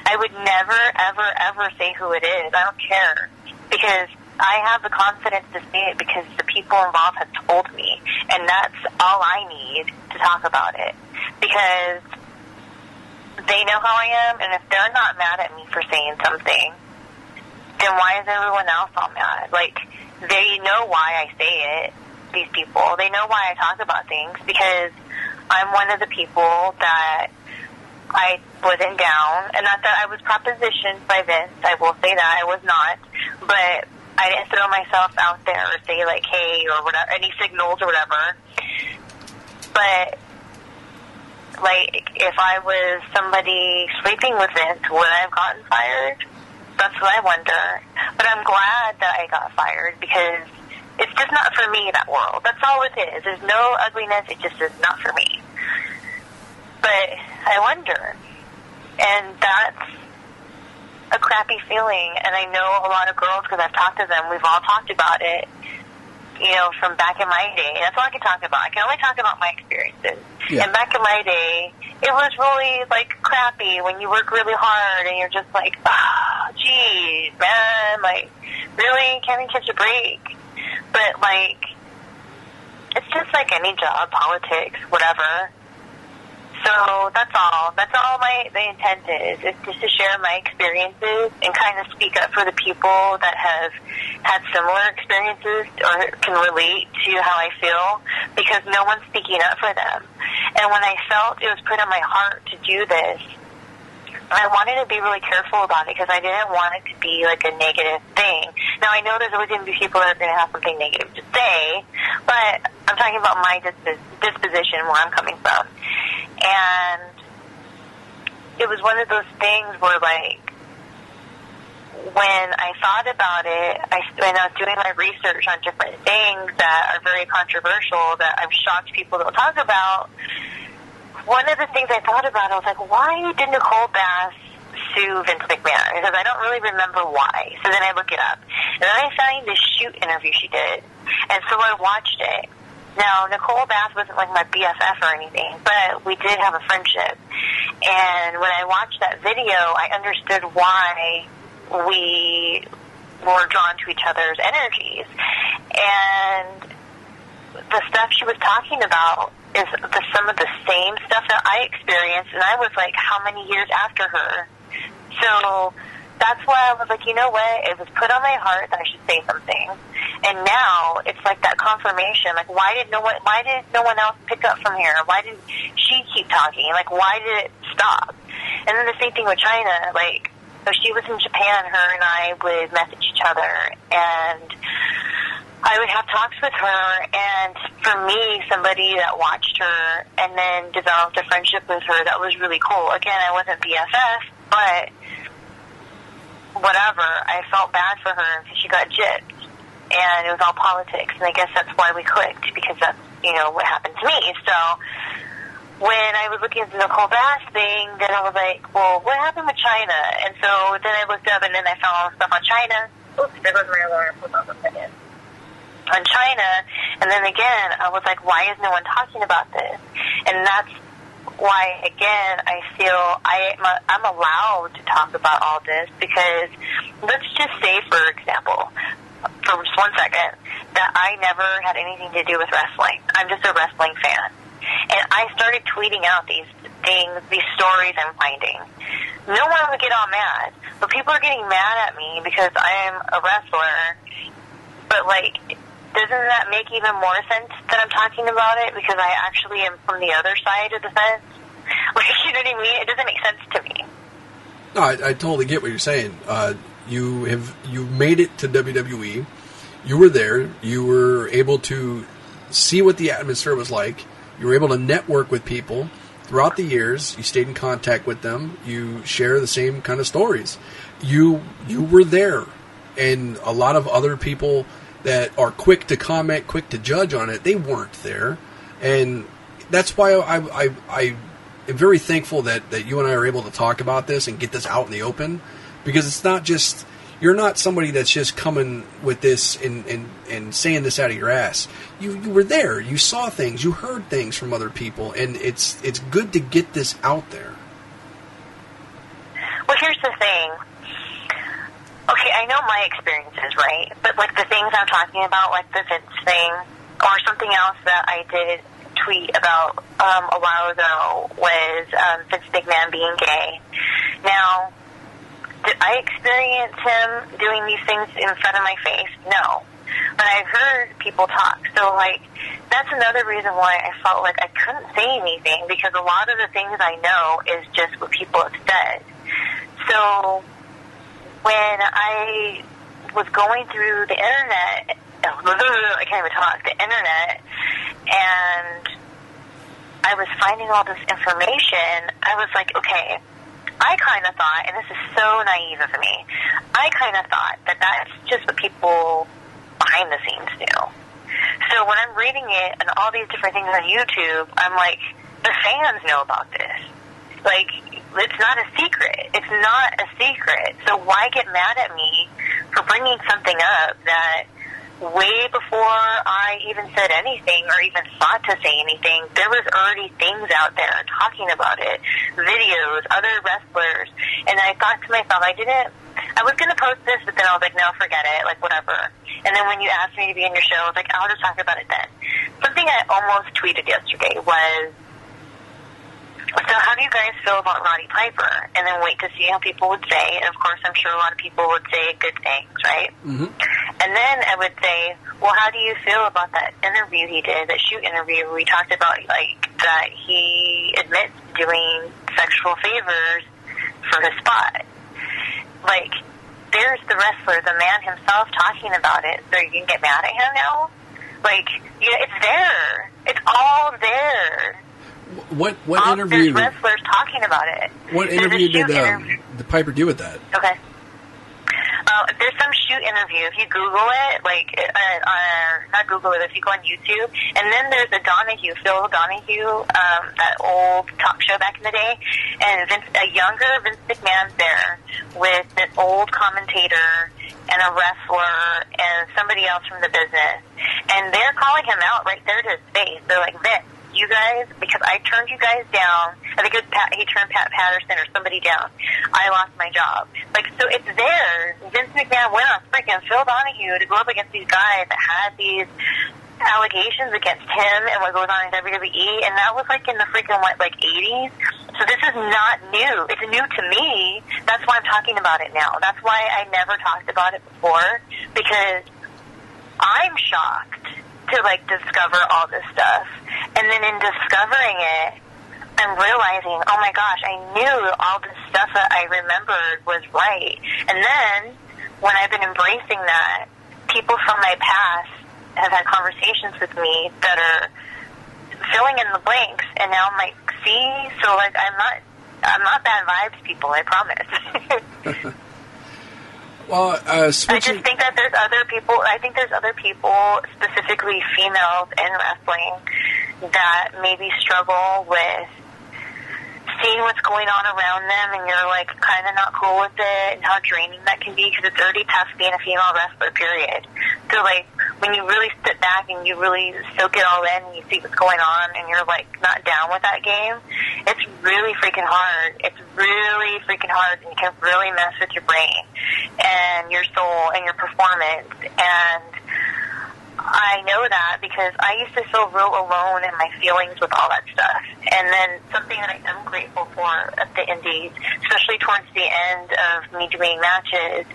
I would never, ever, ever say who it is. I don't care. Because I have the confidence to say it because the people involved have told me. And that's all I need to talk about it. Because they know how I am, and if they're not mad at me for saying something, then why is everyone else all mad? Like, they know why I say it, these people. They know why I talk about things because I'm one of the people that I wasn't down, and not that I was propositioned by Vince. I will say that I was not, but I didn't throw myself out there or say like, "Hey," or whatever, any signals or whatever. But like, if I was somebody sleeping with Vince, would I have gotten fired? That's what I wonder. But I'm glad that I got fired because it's just not for me that world. That's all it is. There's no ugliness. It just is not for me. But I wonder, and that's a crappy feeling. And I know a lot of girls because I've talked to them. We've all talked about it. You know, from back in my day. That's all I can talk about. I can only talk about my experiences. Yeah. And back in my day, it was really like crappy when you work really hard and you're just like, ah, geez, man, like, really, can't we catch a break? But like, it's just like any job, politics, whatever. So that's all. That's all my the intent is. Is just to share my experiences and kind of speak up for the people that have had similar experiences or can relate to how I feel because no one's speaking up for them. And when I felt it was put on my heart to do this, I wanted to be really careful about it because I didn't want it to be like a negative thing. Now I know there's always going to be people that are going to have something negative to say, but I'm talking about my disp- disposition, where I'm coming from, and it was one of those things where like when I thought about it, I when I was doing my research on different things that are very controversial that I'm shocked people don't talk about. One of the things I thought about, I was like, why did Nicole Bass sue Vince McMahon? Because I don't really remember why. So then I look it up, and then I found this shoot interview she did, and so I watched it. Now Nicole Bass wasn't like my BFF or anything, but we did have a friendship. And when I watched that video, I understood why we were drawn to each other's energies. And the stuff she was talking about is the, some of the same stuff that I experienced, and I was like, how many years after her? So that's why I was like, you know what? It was put on my heart that I should say something. And now it's like that confirmation. Like, why did no one? Why did no one else pick up from here? Why did she keep talking? Like, why did it stop? And then the same thing with Chyna. Like, So she was in Japan. Her and I would message each other, and I would have talks with her. And for me, somebody that watched her and then developed a friendship with her, that was really cool. Again, I wasn't BFF, but whatever. I felt bad for her because she got gypped, and it was all politics. And I guess that's why we clicked because that's you know what happened to me. So when I was looking at the Nicole Bass thing, then I was like, well, what happened with Chyna? And so then I looked up, and then I found all the stuff on Chyna. Oops, there goes my alarm. Hold on a second. On Chyna, and then again, I was like, why is no one talking about this? And that's why, again, I feel I, I'm allowed to talk about all this because let's just say, for example, for just one second, that I never had anything to do with wrestling. I'm just a wrestling fan. And I started tweeting out these things, these stories I'm finding. No one would get all mad, but people are getting mad at me because I'm a wrestler. But like, doesn't that make even more sense that I'm talking about it because I actually am from the other side of the fence? Like, you know what I mean? It doesn't make sense to me. No, I, I totally get what you're saying. Uh, you have you made it to WWE. You were there. You were able to see what the atmosphere was like. You were able to network with people throughout the years. You stayed in contact with them. You share the same kind of stories. You you were there, and a lot of other people that are quick to comment, quick to judge on it, they weren't there, and that's why I I, I am very thankful that that you and I are able to talk about this and get this out in the open because it's not just you're not somebody that's just coming with this and, and, and saying this out of your ass. You you were there. You saw things. You heard things from other people, and it's it's good to get this out there. Well, here's the thing. Okay, I know my experiences, right? But like the things I'm talking about, like the Vince thing, or something else that I did tweet about um, a while ago was um, Vince McMahon being gay. Now, did I experience him doing these things in front of my face? No. But I've heard people talk. So, like, that's another reason why I felt like I couldn't say anything because a lot of the things I know is just what people have said. So, when I was going through the internet, I can't even talk, the internet, and I was finding all this information, I was like, okay, I kind of thought, and this is so naive of me, I kind of thought that that's just what people behind the scenes do. So when I'm reading it and all these different things on YouTube, I'm like, the fans know about this. Like, it's not a secret. It's not a secret. So why get mad at me for bringing something up that way before I even said anything or even thought to say anything, there was already things out there talking about it, videos, other wrestlers, and I thought to myself, I didn't. I was going to post this, but then I was like, no, forget it, like whatever. And then when you asked me to be in your show, I was like, I'll just talk about it then. Something I almost tweeted yesterday was so how do you guys feel about Roddy Piper? And then wait to see how people would say. And of course, I'm sure a lot of people would say good things, right? Mm-hmm. And then I would say, well, how do you feel about that interview he did, that shoot interview where we talked about like that he admits doing sexual favors for his spot? Like, there's the wrestler, the man himself, talking about it. So you can get mad at him now? Like, yeah, it's there. It's all there. What what All, interview? There's wrestlers talking about it. What There's interview did um, interview. the Piper do with that? Okay. Uh, there's some shoot interview. If you Google it, like, uh, uh, not Google it, if you go on YouTube, and then there's a Donahue, Phil Donahue, um, that old talk show back in the day, and Vince, a younger Vince McMahon's there with an old commentator and a wrestler and somebody else from the business, and they're calling him out right there to his face. They're like, Vince, you guys, because I turned you guys down. I think it was Pat, he turned Pat Patterson or somebody down. I lost my job. Like, so it's there. Vince McMahon went on freaking Phil Donahue to go up against these guys that had these allegations against him and what goes on in WWE, and that was like in the freaking what, like 80s. So this is not new. It's new to me. That's why I'm talking about it now. That's why I never talked about it before because I'm shocked to like discover all this stuff. And then in discovering it, I'm realizing, oh my gosh, I knew all this stuff that I remembered was right. And then when I've been embracing that, people from my past have had conversations with me that are filling in the blanks, and now I'm like, see, so like I'm not, I'm not bad vibes, people. I promise. well, uh, I just think that there's other people. I think there's other people, specifically females in wrestling, that maybe struggle with seeing what's going on around them and you're like kind of not cool with it and how draining that can be because it's already tough being a female wrestler period so like when you really sit back and you really soak it all in and you see what's going on and you're like not down with that game it's really freaking hard it's really freaking hard and it can really mess with your brain and your soul and your performance and I know that because I used to feel real alone in my feelings with all that stuff. And then something that I am grateful for at the Indies, especially towards the end of me doing matches,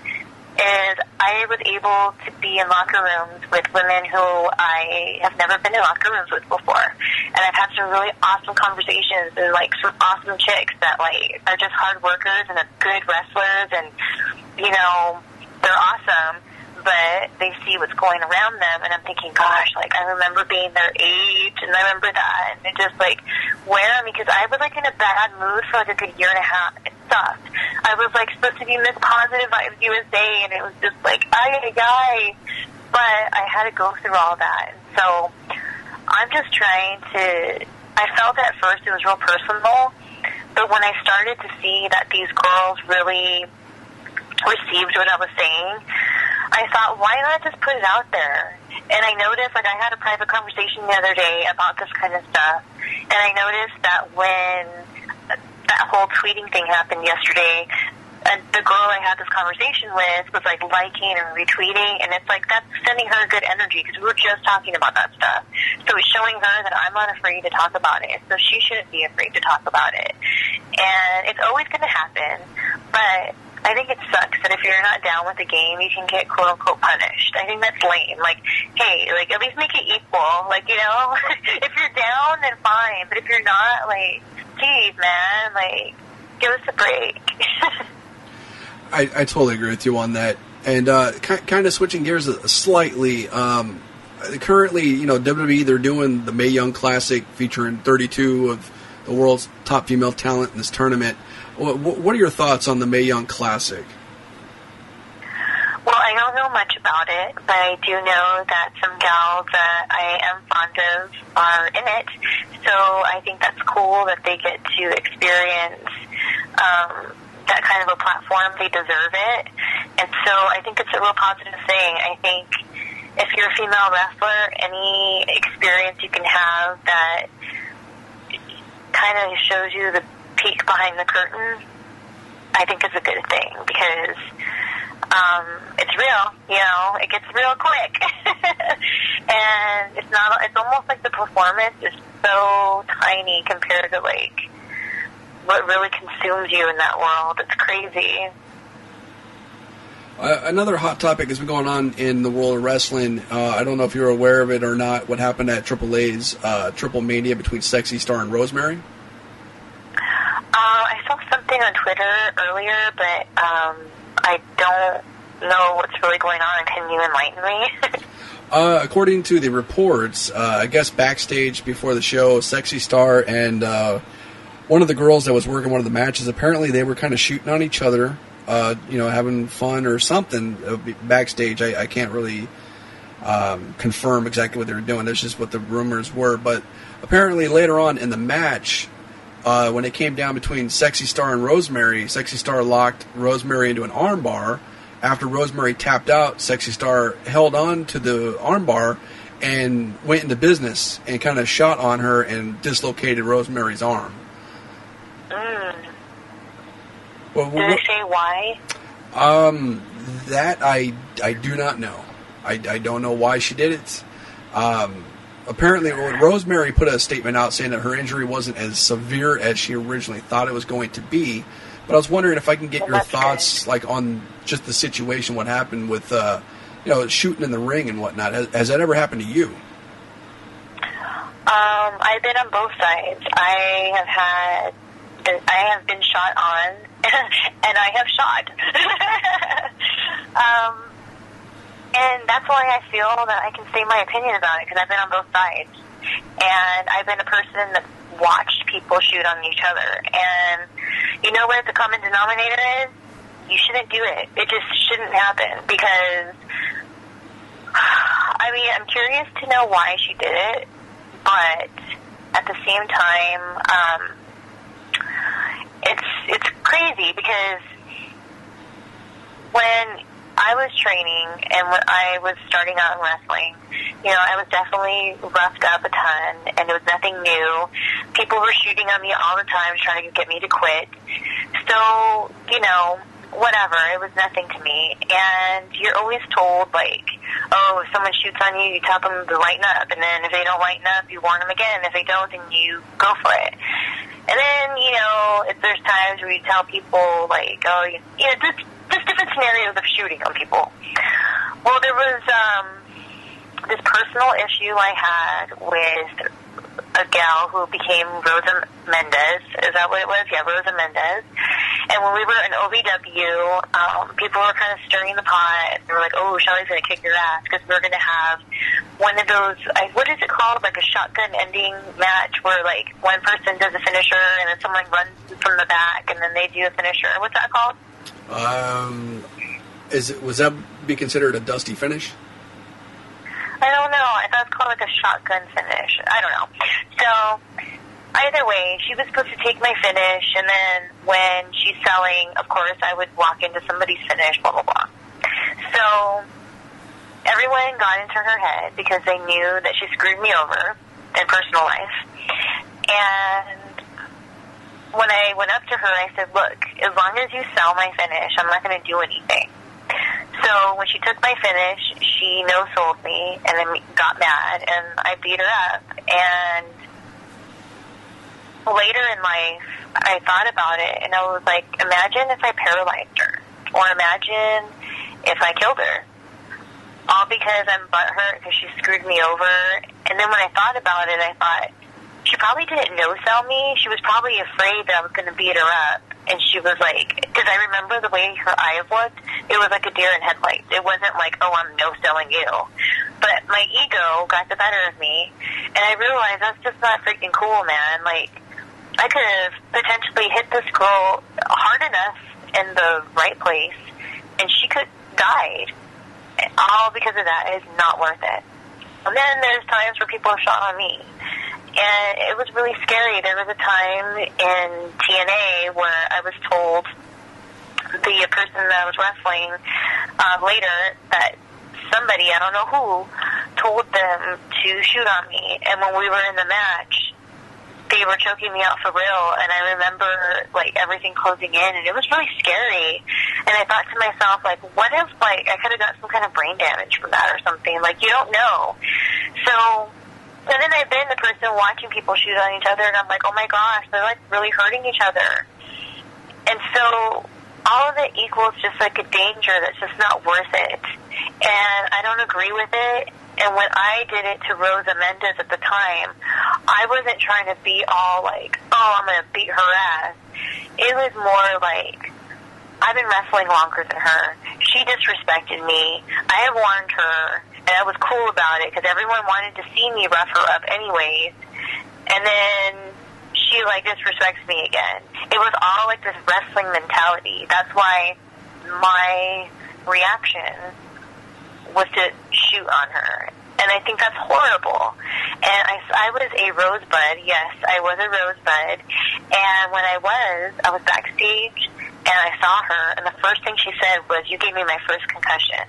is I was able to be in locker rooms with women who I have never been in locker rooms with before. And I've had some really awesome conversations and like some awesome chicks that like are just hard workers and are good wrestlers and, you know, they're awesome but they see what's going around them, and I'm thinking, gosh, like I remember being their age, and I remember that, and it just like wear me because I was like in a bad mood for like a good year and a half. It sucked. I was like supposed to be Miss Positive Vibes USA, and it was just like ay ay. But I had to go through all that, and so I'm just trying to. I felt at first it was real personal, but when I started to see that these girls really received what I was saying, I thought, why not just put it out there? And I noticed, like, I had a private conversation the other day about this kind of stuff, and I noticed that when that whole tweeting thing happened yesterday, and the girl I had this conversation with was like liking and retweeting, and it's like that's sending her good energy because we were just talking about that stuff. So it's showing her that I'm not afraid to talk about it, so she shouldn't be afraid to talk about it. And it's always going to happen, but I think it sucks that if you're not down with the game, you can get quote unquote punished. I think that's lame. Like, hey, like at least make it equal. Like, you know, if you're down, then fine. But if you're not, like, geez, man, like, give us a break. I, I totally agree with you on that. And uh, kind of switching gears slightly, um, currently, you know, WWE, they're doing the Mae Young Classic featuring 32 of the world's top female talent in this tournament. What are your thoughts on the Mae Young Classic? Well, I don't know much about it, but I do know that some gals that I am fond of are in it. So I think that's cool that they get to experience um, that kind of a platform. They deserve it. And so I think it's a real positive thing. I think if you're a female wrestler, any experience you can have that kind of shows you the peek behind the curtain, I think is a good thing because um, it's real. You know, it gets real quick, and it's not. It's almost like the performance is so tiny compared to like what really consumes you in that world. It's crazy. Uh, another hot topic has been going on in the world of wrestling. Uh, I don't know if you're aware of it or not. What happened at AAA's uh, Triple Mania between Sexy Star and Rosemary? Uh, I saw something on Twitter earlier, but um, I don't know what's really going on. Can you enlighten me? uh, according to the reports, uh, I guess backstage before the show, Sexy Star and uh, one of the girls that was working one of the matches, apparently they were kind of shooting on each other, uh, you know, having fun or something uh, backstage. I, I can't really um, confirm exactly what they were doing. That's just what the rumors were. But apparently later on in the match, uh, when it came down between Sexy Star and Rosemary, Sexy Star locked Rosemary into an armbar. After Rosemary tapped out, Sexy Star held on to the armbar and went into business and kind of shot on her and dislocated Rosemary's arm. Mm. Well, Did say why? Um, that I I do not know. I, I don't know why she did it. Um, apparently Rosemary put a statement out saying that her injury wasn't as severe as she originally thought it was going to be. But I was wondering if I can get well, your thoughts, like on just the situation, what happened with, uh, you know, shooting in the ring and whatnot. Has, has, that ever happened to you? Um, Um, I've been on both sides. I have had, I have been shot on, and I have shot. um, and that's why I feel that I can say my opinion about it because I've been on both sides, and I've been a person that watched people shoot on each other. And you know what the common denominator is? You shouldn't do it. It just shouldn't happen because. I mean, I'm curious to know why she did it, but at the same time, um, it's it's crazy because when I was training and when I was starting out in wrestling, you know, I was definitely roughed up a ton, and it was nothing new. People were shooting on me all the time, trying to get me to quit. So, you know, whatever. It was nothing to me. And you're always told, like, oh, if someone shoots on you, you tell them to lighten up. And then if they don't lighten up, you warn them again. If they don't, then you go for it. And then, you know, if there's times where you tell people, like, oh, you, you know, just, just different scenarios of shooting on people. Well, there was um, this personal issue I had with a gal who became Rosa Mendez. Is that what it was? Yeah, Rosa Mendez. And when we were in OVW, um, people were kind of stirring the pot. And they were like, "Oh, Shelly's going to kick your ass because we're going to have one of those. I, what is it called? Like a shotgun ending match where like one person does a finisher and then someone runs from the back and then they do a finisher. What's that called? Um, is it was that be considered a dusty finish? I don't know. I thought it was called like a shotgun finish. I don't know. So either way, she was supposed to take my finish, and then when she's selling, of course, I would walk into somebody's finish, blah blah blah. So everyone got into her head because they knew that she screwed me over in personal life, and when I went up to her, I said, "Look, as long as you sell my finish, I'm not going to do anything." So when she took my finish, she no sold me and then got mad, and I beat her up. And later in life, I thought about it, and I was like, imagine if I paralyzed her, or imagine if I killed her. All because I'm butthurt because she screwed me over. And then when I thought about it, I thought, she probably didn't no sell me. She was probably afraid that I was going to beat her up. And she was like, because I remember the way her eyes looked, it was like a deer in headlights. It wasn't like, oh, I'm no selling you. But my ego got the better of me. And I realized that's just not freaking cool, man. Like, I could have potentially hit this girl hard enough in the right place, and she could died. All because of that is not worth it. And then there's times where people have shot on me and it was really scary. There was a time in TNA where I was told the person that I was wrestling uh, later that somebody, I don't know who, told them to shoot on me. And when we were in the match, they were choking me out for real. And I remember like everything closing in, and it was really scary. And I thought to myself, like, what if like I could have got some kind of brain damage from that or something? Like you don't know. So and then I've been the person watching people shoot on each other, and I'm like, oh my gosh, they're like really hurting each other. And so all of it equals just like a danger that's just not worth it. And I don't agree with it. And when I did it to Rosa Mendez at the time, I wasn't trying to be all like, oh, I'm going to beat her ass. It was more like, I've been wrestling longer than her. She disrespected me. I have warned her I was cool about it because everyone wanted to see me rough her up anyways. And then she like disrespects me again. It was all like this wrestling mentality. That's why my reaction was to shoot on her. And I think that's horrible. And I, I was a rosebud. Yes, I was a rosebud. And when I was, I was backstage and I saw her, and the first thing she said was, "You gave me my first concussion."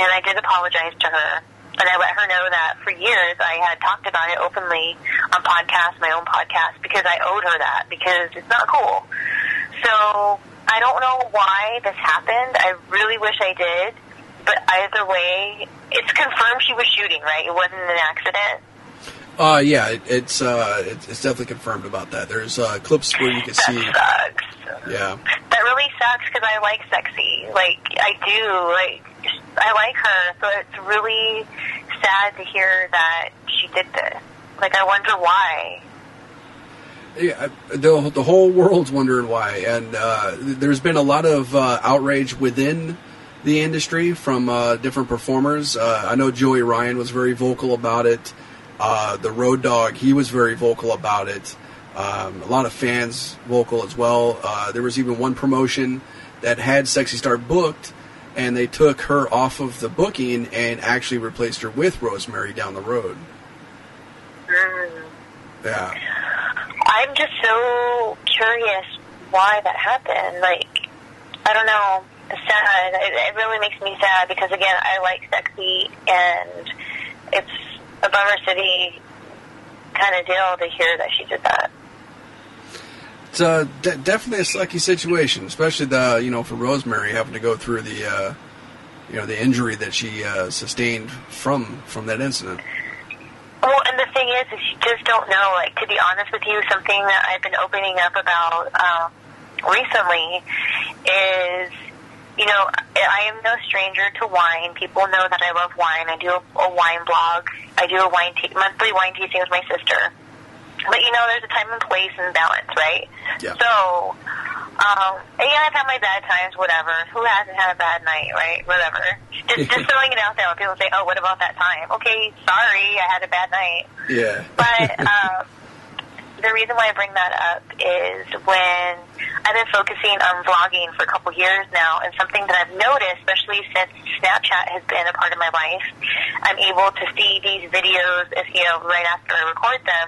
And I did apologize to her, and I let her know that for years I had talked about it openly on podcasts, my own podcast, because I owed her that because it's not cool. So I don't know why this happened. I really wish I did, but either way, it's confirmed she was shooting. Right? It wasn't an accident. Uh, yeah, it, it's uh, it, it's definitely confirmed about that. There's uh, clips where you can that see. Sucks. Yeah. That really sucks because I like sexy. Like I do. Like I like her, so it's really sad to hear that she did this. Like, I wonder why. Yeah, the the whole world's wondering why, and uh, there's been a lot of uh, outrage within the industry from uh, different performers. Uh, I know Joey Ryan was very vocal about it. Uh, the Road Dog, he was very vocal about it. Um, a lot of fans vocal as well. Uh, there was even one promotion that had Sexy Star booked, and they took her off of the booking and actually replaced her with Rosemary down the road. Mm. Yeah. I'm just so curious why that happened. Like, I don't know. It's sad. It, it really makes me sad because, again, I like sexy, and it's a bummer city kind of deal to hear that she did that. It's uh, de- definitely a sucky situation, especially the you know for Rosemary having to go through the uh, you know the injury that she uh, sustained from from that incident. Well, and the thing is, is you just don't know. Like, to be honest with you, something that I've been opening up about um, recently is, you know, I am no stranger to wine. People know that I love wine. I do a, a wine blog. I do a wine t- monthly wine tasting with my sister. But you know, there's a time and place and balance, right? Yeah. So, um, and yeah, I've had my bad times, whatever. Who hasn't had a bad night, right? Whatever. Just, just throwing it out there when people say, "Oh, what about that time?" Okay, sorry, I had a bad night. Yeah. But um, the reason why I bring that up is when I've been focusing on vlogging for a couple years now, and something that I've noticed, especially since Snapchat has been a part of my life, I'm able to see these videos, if you know, right after I record them.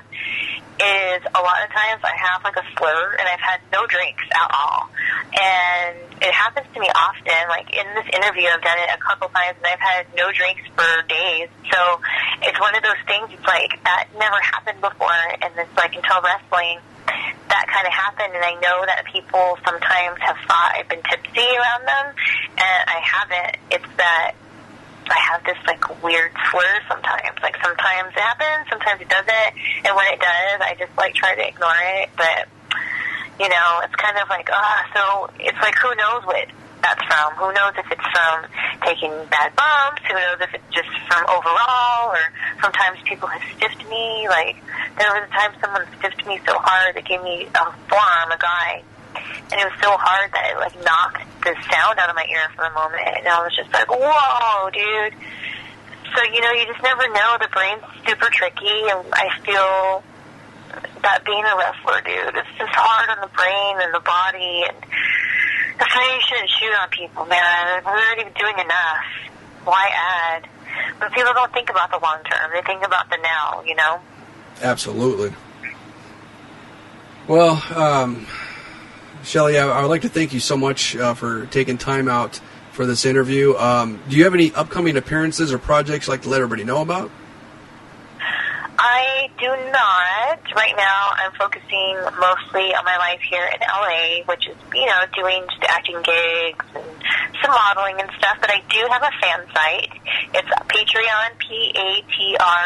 Is a lot of times I have like a slur and I've had no drinks at all, and it happens to me often. Like in this interview, I've done it a couple times and I've had no drinks for days. So it's one of those things. It's like that never happened before, and it's like until wrestling that kind of happened, and I know that people sometimes have thought I've been tipsy around them, and I haven't. It's that I have this like weird slur sometimes. Like sometimes it happens, sometimes it doesn't, and when it does, I just like try to ignore it. But you know, it's kind of like ah, oh, so it's like who knows what that's from? Who knows if it's from taking bad bumps? Who knows if it's just from overall, or sometimes people have stiffed me. Like there was a time someone stiffed me so hard they gave me a forearm, a guy, and it was so hard that it like knocked the sound out of my ear for a moment, and I was just like, "Whoa, dude!" So you know, you just never know. The brain's super tricky, and I feel that being a wrestler, dude, it's just hard on the brain and the body, and that's why you shouldn't shoot on people, man. We're already doing enough. Why add? But people don't think about the long term; they think about the now. You know. Absolutely. Well, um, Shelly, I, would like to thank you so much uh, for taking time out for this interview. Um, do you have any upcoming appearances or projects you'd like to let everybody know about? I do not. Right now, I'm focusing mostly on my life here in LA, which is, you know, doing just acting gigs and some modeling and stuff. But I do have a fan site. It's Patreon, P-A-T-R-E-O-N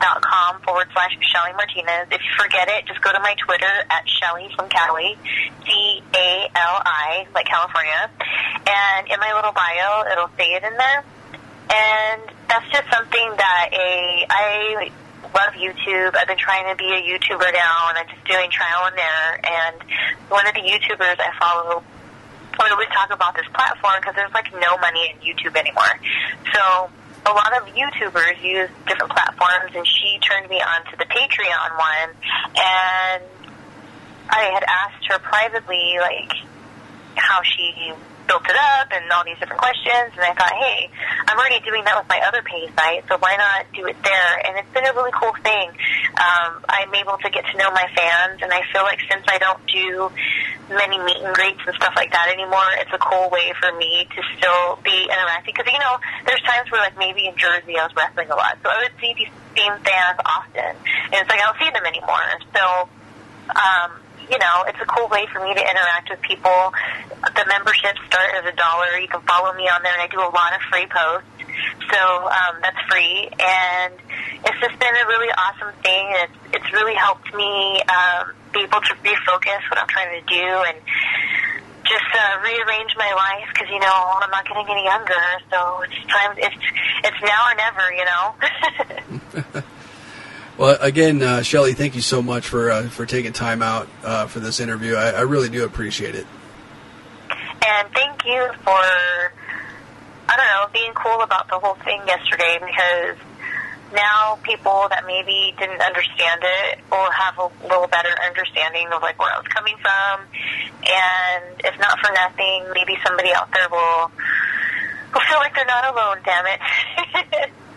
dot com forward slash Shelly Martinez. If you forget it, just go to my Twitter at Shelly from Cali, C-A-L-I, like California. And in my little bio, it'll say it in there and that's just something that a I love YouTube. I've been trying to be a YouTuber now, and I'm just doing trial and error. And one of the YouTubers I follow we always talk about this platform because there's like no money in YouTube anymore. So a lot of YouTubers use different platforms, and she turned me on to the Patreon one, and I had asked her privately, like, how she built it up and all these different questions. And I thought, hey, I'm already doing that with my other pay site, so why not do it there? And it's been a really cool thing. Um, I'm able to get to know my fans, and I feel like since I don't do many meet and greets and stuff like that anymore, it's a cool way for me to still be interacting. Because, you know, there's times where, like, maybe in Jersey I was wrestling a lot, so I would see these same fans often. And it's like I don't see them anymore. So, um, you know, it's a cool way for me to interact with people. The memberships start as a dollar. You can follow me on there, and I do a lot of free posts. So um, that's free, and it's just been a really awesome thing. It's it's really helped me um, be able to refocus what I'm trying to do and just uh, rearrange my life because you know I'm not getting any younger. So it's time. It's it's now or never. You know. Well, again, uh, Shelly, thank you so much for uh, for taking time out uh, for this interview. I, I really do appreciate it. And thank you for, I don't know, being cool about the whole thing yesterday because now people that maybe didn't understand it will have a little better understanding of like where I was coming from. And if not for nothing, maybe somebody out there will, will feel like they're not alone, damn it.